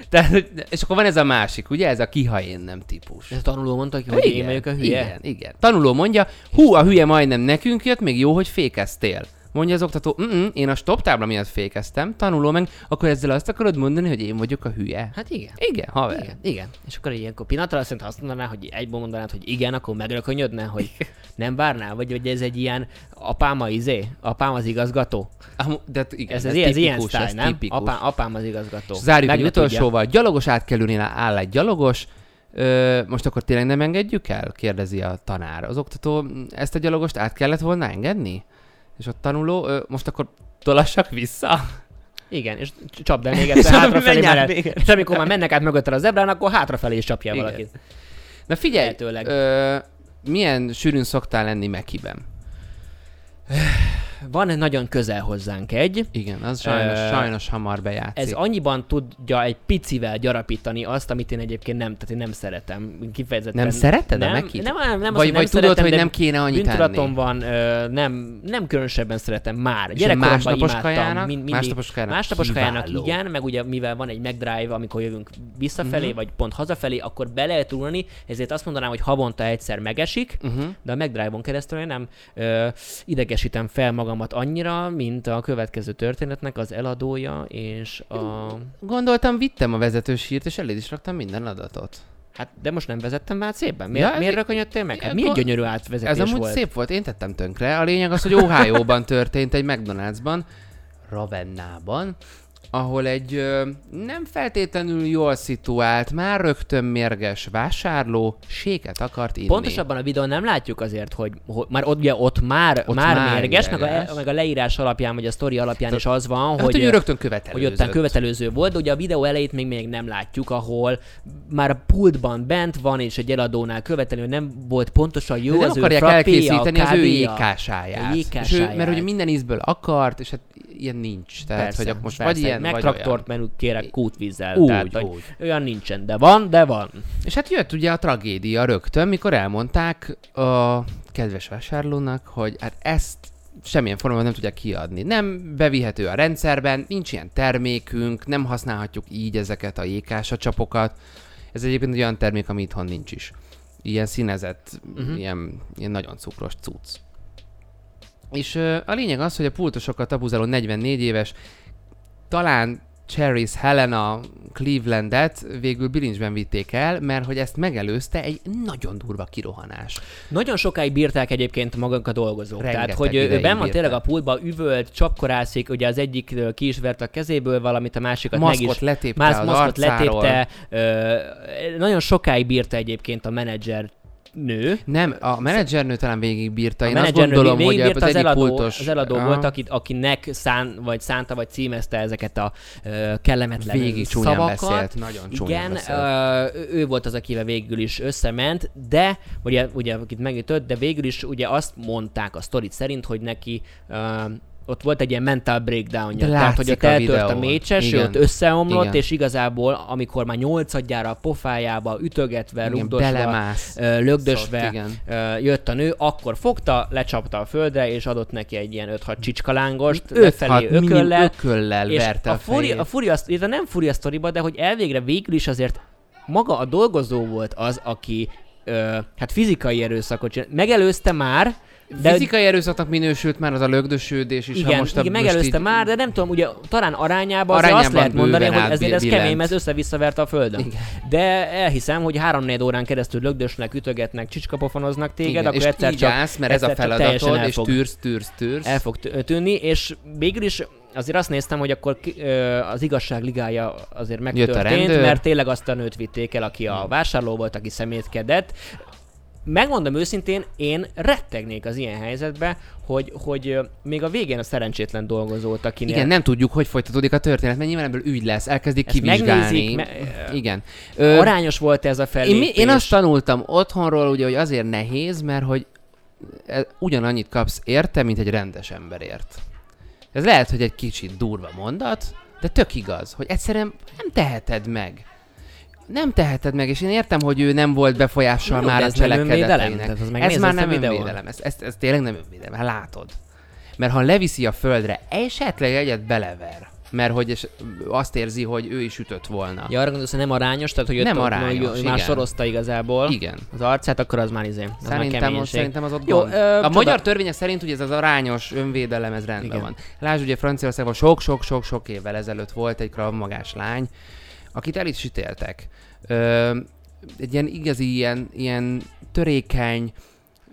Tehát, és akkor van ez a másik, ugye? Ez a kiha én nem típus.
Ez a tanuló mondta ki, hogy én vagyok a hülye.
Igen, igen. Tanuló mondja, hú, a hülye majdnem nekünk jött, még jó, hogy fékeztél. Mondja az oktató, mm én a stop tábla miatt fékeztem, tanuló meg, akkor ezzel azt akarod mondani, hogy én vagyok a hülye?
Hát igen.
Igen, haver.
Igen, igen. És akkor ilyenkor pillanatra szerint azt mondaná, hogy egyben mondanád, hogy igen, akkor megrökönyödne, hogy nem várnál, vagy hogy ez egy ilyen apám a izé, apám az igazgató.
Amu, de hát igen,
Ez,
ez,
ez, ilyen, ez ilyen
tipikus,
style,
ez
nem?
tipikus.
Apám, apám az igazgató.
És zárjuk egy
ne tudja.
utolsóval. Gyalogos átkelőnél áll egy gyalogos. Ö, most akkor tényleg nem engedjük el? Kérdezi a tanár. Az oktató "Mm, ezt a gyalogost át kellett volna engedni? És a tanuló, ö, most akkor tolassak vissza?
Igen, és csapd el még egyszer hátrafelé, mert,
még
és amikor már mennek át mögötted a zebrán, akkor hátrafelé is csapja
Igen.
valakit.
Na figyelj,
Lehetőleg.
ö, milyen sűrűn szoktál lenni Mekiben?
Van nagyon közel hozzánk egy,
Igen, az sajnos,
Ö,
sajnos hamar bejátszik.
ez annyiban tudja egy picivel gyarapítani azt, amit én egyébként nem, tehát én nem szeretem. Kifejezetten.
Nem szereted
nem,
Mekit?
Nem, nem, nem,
vagy,
azt,
vagy
nem
tudod,
szeretem,
hogy nem kéne annyit
bűntudatom
enni?
van, ö, nem, nem különösebben szeretem már. Gyerekkoromban
másnapos
imádtam.
kajának?
Mind, mindig,
Másnapos kajának
másnapos kajának igen, meg ugye mivel van egy McDrive, amikor jövünk visszafelé,
Mhm.
vagy pont hazafelé, akkor be lehet ülni, ezért azt mondanám, hogy havonta egyszer megesik,
Uh-huh.
de a McDrive-on keresztül én nem ö, idegesítem fel magamat annyira, mint a következő történetnek az eladója és a...
Gondoltam, vittem a vezetős hírt, és eléd is raktam minden adatot.
Hát, de most nem vezettem már szépen. Miért,
Ja,
miért rökönyödtél meg? Hát milyen gyönyörű átvezetés
Ez amúgy
volt.
szép volt, én tettem tönkre. A lényeg az, hogy Ohio-ban történt egy McDonald'sban, Ravennában, ahol egy ö, nem feltétlenül jól szituált, már rögtön mérges vásárló séket akart inni.
Pontosabban a videón nem látjuk azért, hogy, hogy már ott, ugye, ott már,
Ott
már,
már
mérges, meg
mérges.
a, meg a leírás alapján, vagy a sztori alapján is az van,
hát,
hogy,
hogy ő rögtön
hogy
követelőzött.
ottan követelőző volt, de ugye a videó elejét még, még nem látjuk, ahol már a pultban bent van, és egy eladónál követelő nem volt pontosan jó,
De nem
az
akarják
ő frappéja,
elkészíteni az ő jégkásáját. És ő, mert ugye minden ízből akart, és hát ilyen nincs. Tehát,
Persze,
hogy akkor most
persze,
vagy ilyen,
meg
vagy
traktort, mert kérek kútvízzel.
Úgy,
tehát, hogy
úgy.
Olyan nincsen, de van, de van.
És hát jött ugye a tragédia rögtön, mikor elmondták a kedves vásárlónak, hogy hát ezt semmilyen formában nem tudják kiadni. Nem bevihető a rendszerben, nincs ilyen termékünk, nem használhatjuk így ezeket a jékása csapokat. Ez egyébként egy olyan termék, ami itthon nincs is. Ilyen színezett, uh-huh. ilyen, ilyen nagyon cukros cucc. És a lényeg az, hogy a pultosokat tabuzáló 44 éves, talán Cherry's Helena Clevelandet végül bilincsben vitték el, mert hogy ezt megelőzte egy nagyon durva kirohanás.
Nagyon sokáig bírták egyébként maguk a dolgozók.
Rengeteg
Tehát, hogy ő benn van tényleg a pultba, üvölt, csapkorászik, ugye az egyik ki is vert a kezéből valamit, a másikat meg
Maszkot
is.
letépte
Más maszkot letépte. Ö, nagyon sokáig bírta egyébként a menedzser nő.
Nem, a menedzsernő talán végig bírta. Én
a
azt gondolom, hogy
végigbírta,
az,
az,
egyik
eladó,
pultos...
az eladó
Aha.
volt, akit, akinek szán, vagy szánta, vagy címezte ezeket a ö, kellemetlen
Végig csúnyán
szavakat.
beszélt, nagyon csúnyán
Igen,
beszélt.
ö, ő volt az, akivel végül is összement, de, ugye, ugye akit megütött, de végül is ugye azt mondták a sztorit szerint, hogy neki ö, ott volt egy ilyen mental breakdown
De
Tehát, hogy ott
a
eltört a
videón.
mécses, ő ott összeomlott,
Igen.
és igazából, amikor már nyolcadjára a pofájába, ütögetve,
Igen,
rugdosva,
belemász.
lögdösve
Szóval, igen.
jött a nő, akkor fogta, lecsapta a földre, és adott neki egy ilyen 5-6 csickalángost,
5
lefelé ököllel,
ököllel
és
verte
a,
a,
furi, a Furia, illetve nem Furia sztoriba, de hogy elvégre végül is azért maga a dolgozó volt az, aki ö, hát fizikai erőszakot csinált. Megelőzte már, de
Fizikai erőszaknak minősült már az a lögdösődés is, ha
igen,
most a
igen
most
megelőzte
így-
már, de nem tudom, ugye talán arányában, azért azt
Arányában
lehet mondani, hogy ezért ez kemény, mert össze-visszaverte a földön.
Igen.
De elhiszem, hogy három órán keresztül lögdösnek, ütögetnek, csicskapofonoznak téged,
Igen,
akkor
és
egyszer csak,
állsz, mert ez a feladatod,
el
és tűrsz, tűrsz, tűrsz.
el fog tű- tűnni, és végül is azért azt néztem, hogy akkor ki- ö, az igazság ligája azért megtörtént, mert tényleg azt a nőt vitték el, aki a vásárló volt, aki szemétkedett. Megmondom őszintén, én rettegnék az ilyen helyzetbe, hogy, hogy még a végén a szerencsétlen dolgozót, akinél...
Igen, nem tudjuk, hogy folytatódik a történet, mert nyilván ebből ügy lesz, elkezdik
Ezt
kivizsgálni.
me-
Igen. Ö,
Arányos volt ez a
én,
fellépés.
mi- én azt tanultam otthonról, ugye, hogy azért nehéz, mert hogy e- ugyanannyit kapsz érte, mint egy rendes emberért. Ez lehet, hogy egy kicsit durva mondat, de tök igaz, hogy egyszerűen nem teheted meg. Nem teheted meg, és én értem, hogy ő nem volt befolyással
Jó,
már a
ez
cselekedeteinek.
Az
Ez
megnézed
már nem önvédelem, ez, ez, ez tényleg nem önvédelem, hát látod. Mert ha leviszi a földre, esetleg egyet belever, mert hogy azt érzi, hogy ő is ütött volna.
Ja, arra gondolsz, hogy nem arányos, tehát hogy
Nem
ott,
arányos,
hogy már
igen.
sorozta igazából
Igen.
az arcát, akkor az már izé. Az már
Szerintem, ott,
keménység.
szerintem az ott
Jó,
gond.
ö,
A
csoda-
magyar törvények szerint ugye ez az arányos önvédelem, ez rendben
Igen.
van. Lásd, ugye Franciaországban sok-sok-sok-sok évvel ezelőtt volt egy kravmagás lány, akit el is ítéltek. Ö, egy ilyen igazi, ilyen, ilyen törékeny,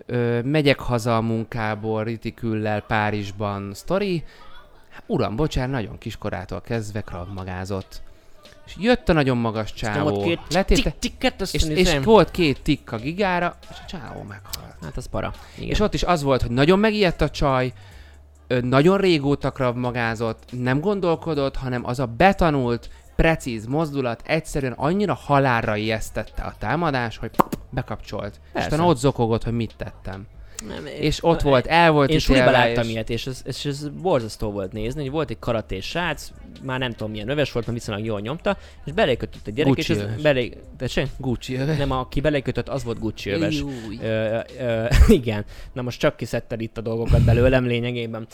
ö, megyek haza a munkából, ritiküllel Párizsban sztori. Uram, bocsánat, nagyon kiskorától kezdve kravmagázott. És jött a nagyon magas csávó, letéte, és,
és,
volt két tikk a gigára, és a csávó meghalt.
Hát az para. Igen.
És ott is az volt, hogy nagyon megijedt a csaj, nagyon régóta magázott, nem gondolkodott, hanem az a betanult, precíz mozdulat egyszerűen annyira halálra ijesztette a támadás, hogy bekapcsolt. És
Persze.
utána ott zokogott, hogy mit tettem.
Nem,
És ott volt, el volt
Én suliba láttam
és-
ilyet, és ez, és ez borzasztó volt nézni, hogy volt egy karatés srác, már nem tudom milyen öves volt, mert viszonylag jól nyomta, és belékötött egy gyerek,
Gucci
és ez
öves.
belé... Tessék?
Gucci öve.
Nem, aki belékötött, az volt Gucci öves. Ö, ö, igen, na most csak kiszedted itt a dolgokat belőlem lényegében.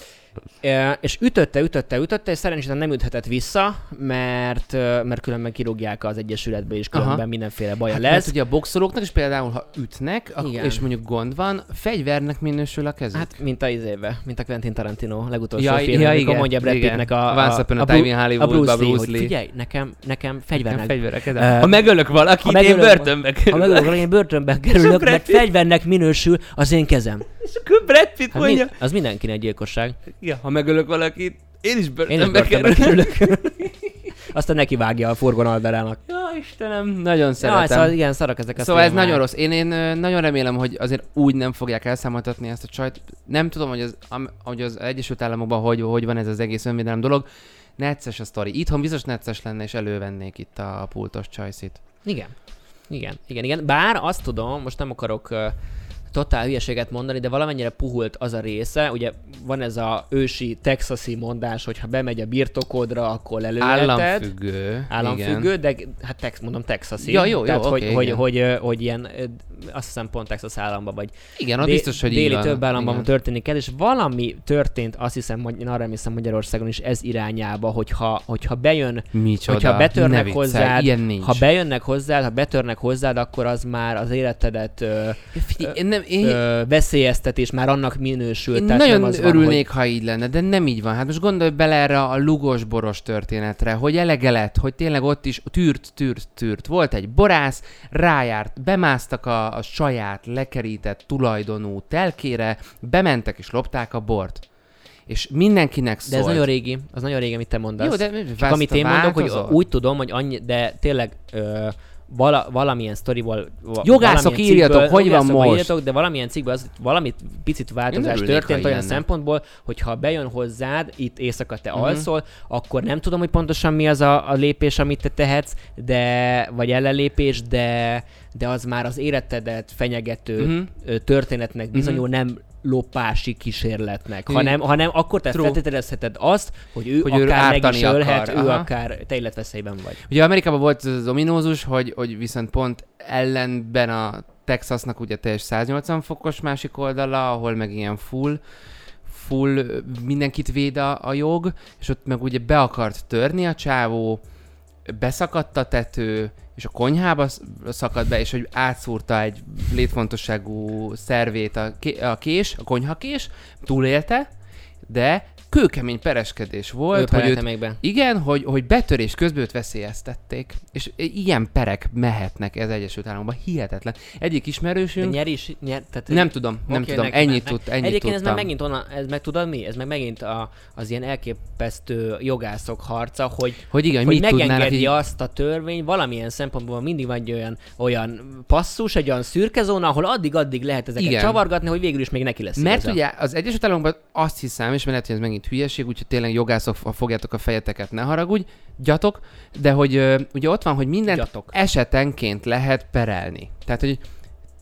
És ütötte, ütötte, ütötte, és szerencsére nem üthetett vissza, mert, mert különben kirúgják az Egyesületbe, és különben
Aha.
mindenféle baja
Hát,
lesz.
mert ugye a boxolóknak is például, ha ütnek,
Igen.
és mondjuk gond van, fegyvernek minősül a kezük.
Hát, mint a izébe, mint a Quentin Tarantino legutolsó
Ja,
film,
ja, igen,
mondja Brad. Pittnek a,
a
Bru-
Time in Hollywoodban
a Bruce Lee,
Bruce Lee.
figyelj, nekem, nekem fegyvernek,
fegyverek.
Ö,
ha megölök valakit,
ha
én
megölök-
börtönbe
ha
kerülök.
megölök valaki, én börtönbe kerülök, mert fegyvernek minősül az én kezem.
És akkor Brad Pitt
Hát
mondja,
mi, az mindenkinek gyilkosság.
ja, ha megölök valakit, én is börtönbe kerülök.
Aztán neki vágja a furgon aldarának.
Ja, Istenem, nagyon
Ja,
szeretem.
szóval igen, szarak ezek a
Szóval ez
filmek.
nagyon rossz. Én, én nagyon remélem, hogy azért úgy nem fogják elszámoltatni ezt a csajt. Nem tudom, hogy az, am, hogy az Egyesült Államokban hogy, hogy van ez az egész önvédelem dolog. Necces a sztori. Itthon biztos necces lenne, és elővennék itt a pultos csajszit.
Igen. Igen, igen, igen. Bár azt tudom, most nem akarok uh, totál hülyeséget mondani, de valamennyire puhult az a része, ugye van ez a ősi texasi mondás, hogy ha bemegy a birtokodra, akkor lelőheted.
Államfüggő.
Államfüggő,
Igen.
de hát tex, mondom texasi.
Ja, jó, jó,
Tehát, hogy,
oké,
hogy,
igen.
hogy, hogy, hogy, ilyen, ö, azt hiszem pont Texas államban vagy.
Igen, az
Dé-
biztos, hogy
déli
van.
több államban
Igen.
történik ez, és valami történt, azt hiszem, én arra hiszem Magyarországon is ez irányába, hogyha, hogyha bejön
Micsoda.
Hogyha
Ne
betörnek
viccelj,
hozzád,
ilyen nincs.
ha bejönnek hozzád, ha betörnek hozzád, akkor az már az életedet ö,
Figyelj, én nem, én,
ö, veszélyeztetés, már annak minősül.
Én
tehát
nagyon
nem az
örülnék,
Van,
ha így lenne, de nem így van. Hát most gondolj bele erre a lugos-boros történetre, hogy elege lett, hogy tényleg ott is tűrt, tűrt, tűrt. Volt egy borász, rájárt, bemásztak a, a saját lekerített tulajdonú telkére, bementek és lopták a bort. És mindenkinek
hogy, de ez
szólt.
nagyon régi, az nagyon régi, amit te mondasz.
Jó, de
Csak amit én mondok, hogy úgy tudom, hogy annyi, de tényleg ö, vala, valamilyen sztoriból,
Jogászok, írjatok,
cikkből-
hogy van most?
Írjatok, de valamilyen cikkben az, valamit picit változás történt olyan
ilyen
szempontból, hogy ha bejön hozzád, itt éjszaka te
Mhm.
alszol, akkor nem tudom, hogy pontosan mi az a, a lépés, amit te tehetsz, de, vagy ellenlépés, de, de az már az életedet fenyegető
Mhm.
ö, történetnek bizonyul, nem lopási kísérletnek,
Ő-
hanem, hanem akkor te feltételezheted azt, hogy ő
Hogy
hogy
ő
akár meg is ölhet,
akar,
ő
aha.
akár te életveszélyben vagy.
Ugye Amerikában volt ez az ominózus, hogy, hogy viszont pont ellenben a Texasnak ugye teljes 180 fokos másik oldala, ahol meg ilyen full, full mindenkit véd a, a jog, és ott meg ugye be akart törni a csávó, beszakadt a tető, és a konyhába sz- szakadt be, és hogy átszúrta egy létfontosságú szervét a, ké- a kés, a konyhakés, túlélte, de kőkemény pereskedés volt, hogy őt
még be.
igen, hogy, hogy betörés közben őt veszélyeztették. És ilyen perek mehetnek ez Egyesült Államokban. Hihetetlen. Egyik
De
ismerősünk...
nyer is, nyer, tehát
Nem tudom, nem tudom. Ennyit, tud, ennyit
Egyébként ez
tudtam.
meg megint onnan, ez meg tudod mi? Ez meg megint a, az ilyen elképesztő jogászok harca, hogy,
Hogy igen,
hogy megengedi
így...
azt a törvény, valamilyen szempontból mindig van egy olyan, olyan passzus, egy olyan szürke zóna, ahol addig-addig lehet ezeket.
Igen.
csavargatni, hogy végül is még neki lesz
Mert
igaza.
ugye az Egyesült Államokban azt hiszem, és mert lehet, hogy ez megint hülyeség, úgyhogy tényleg jogászok, ha fogjátok a fejeteket, ne haragudj, gyatok, de hogy ö, ugye ott van, hogy mindent
Gyatok.
esetenként lehet perelni. Tehát, hogy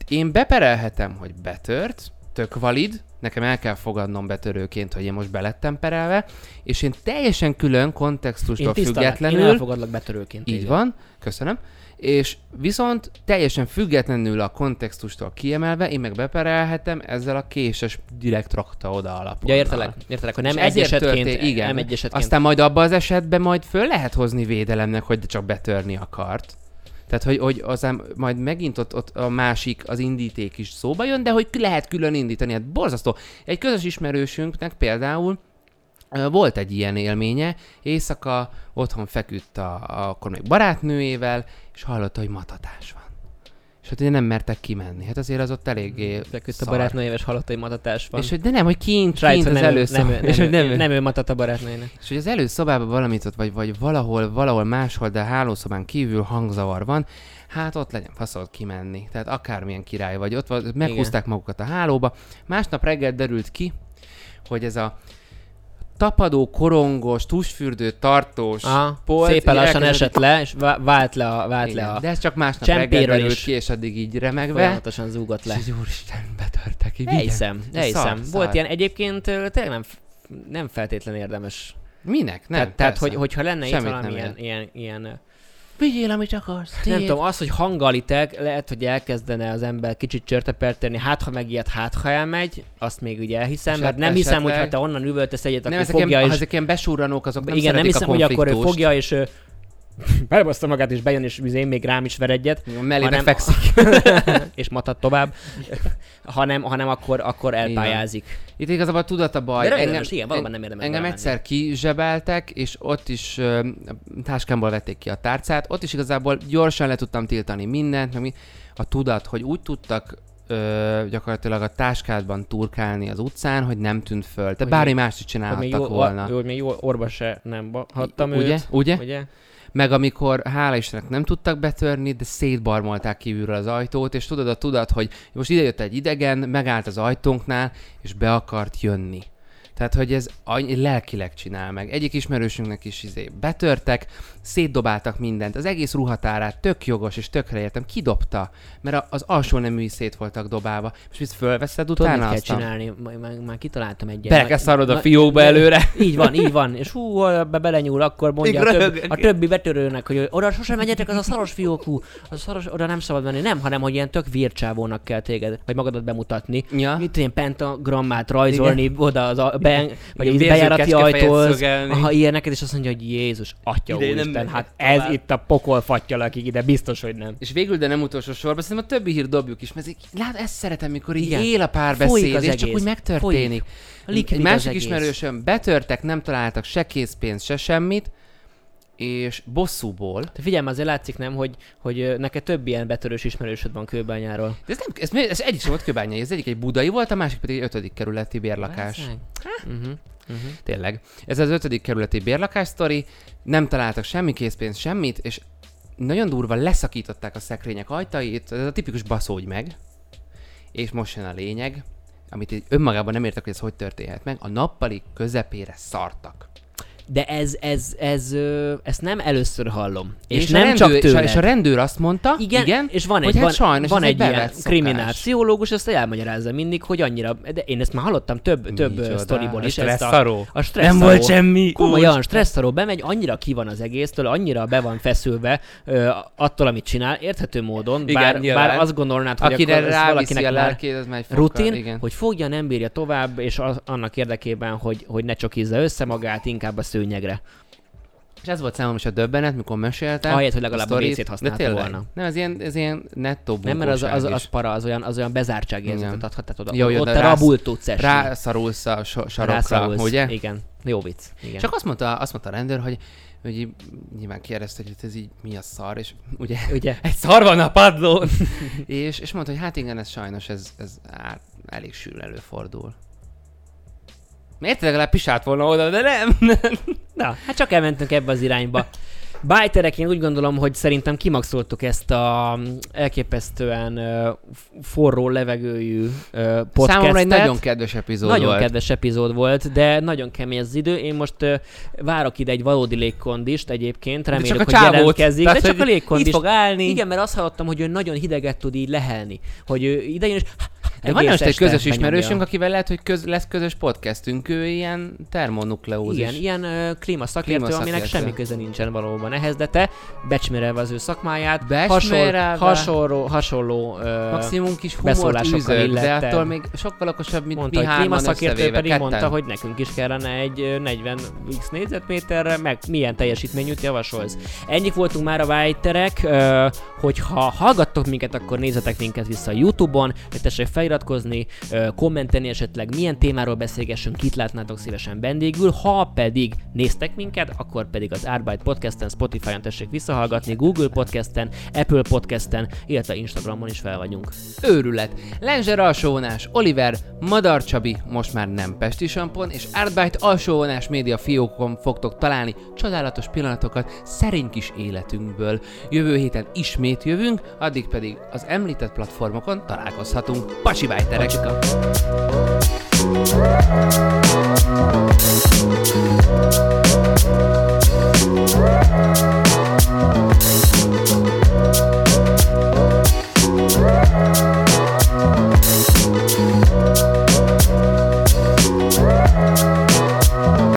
én beperelhetem, hogy betört, tök valid, nekem el kell fogadnom betörőként, hogy én most belettem perelve, és én teljesen külön
én
kontextustól
én
függetlenül,
elfogadlak betörőként.
így
téged.
van, köszönöm, és viszont teljesen függetlenül a kontextustól kiemelve, én meg beperelhetem ezzel a késes direkt rakta oda alapon.
Ja, értelek, értelek, hogy nem egy esetként,
történt- igen.
nem egy esetként.
Aztán majd abban az esetben majd föl lehet hozni védelemnek, hogy csak betörni akart. Tehát, hogy, hogy aztán majd megint ott, ott a másik, az indíték is szóba jön, de hogy lehet külön indítani, hát borzasztó. Egy közös ismerősünknek például volt egy ilyen élménye, éjszaka otthon feküdt a, a, akkor még barátnőjével, és hallotta, hogy matatás van. És hát ugye nem mertek kimenni. Hát azért az ott eléggé
Feküdt a
szar.
barátnőjéves halottai matatás van.
És hogy de nem, hogy kint,
Srájc,
kint
hogy
az
nem, ő-
először.
nem, ő-
és hogy
nem,
nem,
ő- nem ő matat a barátnőjének.
és hogy az előszobában valamit ott, vagy, vagy valahol, valahol máshol, de a hálószobán kívül hangzavar van, hát ott legyen faszolt kimenni. Tehát akármilyen király vagy, ott meghúzták magukat a hálóba. Másnap reggel derült ki, hogy ez a tapadó, korongos, tusfürdő, tartós
Aha,
polt,
szépen lassan esett le, és vá- vált le a, vált
Igen,
le a
de ez csak másnap reggel
csempéről
derült
is.
ki, és addig így remegve.
folyamatosan zúgott le.
És úristen, betörtek. Így
Elhiszem, elhiszem. Volt ilyen egyébként tényleg nem, nem feltétlen érdemes.
Minek? Nem,
tehát, tehát hogy, hogyha lenne itt
Semmit nem
valamilyen ilyen, ilyen, ö,
Vigyél, amit akarsz.
nem tudom, az, hogy hangalitek, lehet, hogy elkezdene az ember kicsit csörtepert tenni, hát ha megijed, hát ha elmegy, azt még ugye elhiszem, mert
hát
nem hiszem, hogy ha
esetleg-
te onnan üvöltesz egyet,
Nem,
akkor
ezek,
fogja
ilyen,
és...
ezek ilyen besúranók, azok nem
igen, nem hiszem,
a
hogy akkor ő fogja, és ő belebaszta magát, és bejön, és én még rám is ver egyet, hanem-
fekszik.
és matat tovább, hanem, hanem akkor, akkor elpályázik.
Itt igazából a tudat a baj.
De érdemes, igen, valóban nem érdemes
Engem egyszer kizsebeltek, és ott is ö, táskámból vették ki a tárcát, ott is igazából gyorsan le tudtam tiltani mindent, meg mi, a tudat, hogy úgy tudtak ö, gyakorlatilag a táskádban turkálni az utcán, hogy nem tűnt föl. Tehát bármi mást is
Hogy még
csinálhattak
jó,
volna.
Hogy még jó orba se nem hattam
Ugye?
őt.
Ugye?
Ugye?
Meg amikor, hála Istennek nem tudtak betörni, de szétbarmolták kívülről az ajtót, és tudod a tudat, hogy most idejött egy idegen, megállt az ajtónknál, és be akart jönni. Tehát, hogy ez lelkileg csinál meg. Egyik ismerősünknek is izé betörtek, szétdobáltak mindent. Az egész ruhatárát tök jogos és tökre értem. Kidobta, mert az alsó neműi szét voltak dobálva. És mit fölveszed
Tudod, mit
utána
kell
azt? a-
csinálni? Már, már, már kitaláltam egyet.
Bele kell szarod a fiókba előre.
Így van, így van. És hú, ha be belenyúl, akkor mondja a, több, a többi betörőnek, hogy oda sosem menjetek, az a szaros fiókú, az a szaros, oda nem szabad menni. Nem, hanem hogy ilyen tök vircsávónak kell téged, vagy magadat bemutatni.
Ja.
Mit ilyen pentagrammát rajzolni Igen. oda az a, be, vagy
Igen,
egy bejárati ajtóhoz. Aha, ilyeneket, és azt mondja, hogy Jézus, atya
Ide nem
úristen, hát ez
tovább.
itt a pokol fattyal, akik ide biztos, hogy nem.
És végül, de nem utolsó sorban, szerintem a többi hír dobjuk is, mert lát, ezt szeretem, mikor így
Igen.
él a párbeszéd, és csak úgy megtörténik. Egy másik ismerősöm betörtek, nem találtak se készpénzt, se semmit, és bosszúból,
Te figyelj, azért látszik nem, hogy, hogy neked több ilyen betörős ismerősöd van kőbányáról.
de ez, nem, ez, ez egyik sem volt kőbányai, ez egyik egy budai volt, a másik pedig egy ötödik kerületi bérlakás.
Uh-huh. Uh-huh.
Tényleg. Ez az ötödik kerületi bérlakás sztori, nem találtak semmi készpénzt, semmit, és nagyon durva leszakították a szekrények ajtait, ez a tipikus baszódj meg, és most jön a lényeg, amit így önmagában nem értek, hogy ez hogy történhet meg, a nappali közepére szartak.
De ez, ez, ez, ö, ezt nem először hallom. És,
És,
nem
rendőr,
csak
és, a,
tőled.
és a rendőr azt mondta,
igen,
igen
és van egy,
hogy hát
van,
sajnos
van
ez
egy ilyen
bevett szokás.
kriminálpszichológus, ezt elmagyarázza mindig, hogy annyira, de én ezt már hallottam több, több
Micsoda,
ö, sztoriból
a
is. ezt
stresszaró.
A, a stresszaró.
Nem volt semmi.
Komolyan, stresszaró bemegy, annyira ki van az egésztől, annyira be van feszülve ö, attól, amit csinál, érthető módon,
Igen,
bár,
nyilván.
bár azt gondolnád, hogy
Akire
akkor ez valakinek
a lelkét, az már egy
rutin,
igen.
hogy fogja, nem bírja tovább, és az, annak érdekében, hogy, hogy ne csokizza össze magát, inkább a szőnyegre.
És ez volt számomra is a döbbenet, mikor meséltem.
Ahelyett, hogy legalább a
sztorit.
vécét használta volna.
Nem, ez ilyen, ez ilyen nettó
Nem, mert az, az, az para, az olyan, az olyan bezártságérzetet adhat, tehát oda,
Jó, jó,
ott
rász-
rabul tudsz esni.
Rászarulsz a so- sarokra,
Rászorulsz.
ugye?
Igen. Jó vicc. Igen.
Csak azt mondta, azt mondta a rendőr, hogy, hogy így, nyilván kérdezte, hogy ez így mi a szar, és ugye
Ugye?
egy szar van a padlón. és, és mondta, hogy hát igen, ez sajnos, ez, ez á, elég sűrűn előfordul. Miért legalább pisált volna oda, de nem.
Na, hát csak elmentünk ebbe az irányba. Bájterek, én úgy gondolom, hogy szerintem kimaxoltuk ezt a elképesztően uh, forró levegőjű uh, podcastet.
Számomra egy nagyon kedves epizód
nagyon
volt.
kedves epizód volt, de nagyon kemény az idő. Én most uh, várok ide egy valódi légkondist egyébként,
a
hogy
csávót.
jelentkezik.
Tehát,
de csak a légkondist.
fog állni.
Igen, mert azt hallottam, hogy ő nagyon hideget tud így lehelni. Hogy ő ide jön és
van most egy közös ismerősünk, akivel lehet, hogy köz, lesz közös podcastünk, ő ilyen termonukleózis.
Igen, ilyen uh, klímaszakértő,
Klímaszakértő.
aminek semmi köze nincsen valóban ehhez, de te becsmérelve az ő szakmáját, hasonló, hasonló, hasonló uh,
Maximum kis humort üzök, de attól még sokkal okosabb, mint
mondta,
mi hárman
klímaszakértő pedig
ketten.
mondta, hogy nekünk is kellene egy ö, 40 x négyzetméterre, meg milyen teljesítményűt javasolsz. Ennyik voltunk már a Vájterek, ö, hogyha hallgattok minket, akkor nézzetek minket vissza a Youtube-on, tessék feliratkozni, kommentelni esetleg milyen témáról beszélgessünk, kit látnátok szívesen vendégül, ha pedig néztek minket, akkor pedig az Arbeit Podcasten, Spotify-on tessék visszahallgatni, Google Podcasten, Apple Podcasten, illetve Instagramon is fel vagyunk.
Őrület. Lenzser alsóvonás, Oliver, Madar Csabi, most már nem Pesti Sampon, és Artbyte alsóvonás média fiókon fogtok találni csodálatos pillanatokat szerény kis életünkből. Jövő héten ismét jövünk, addig pedig az említett platformokon találkozhatunk. Pacsi Muchí bájterek.
Macsika.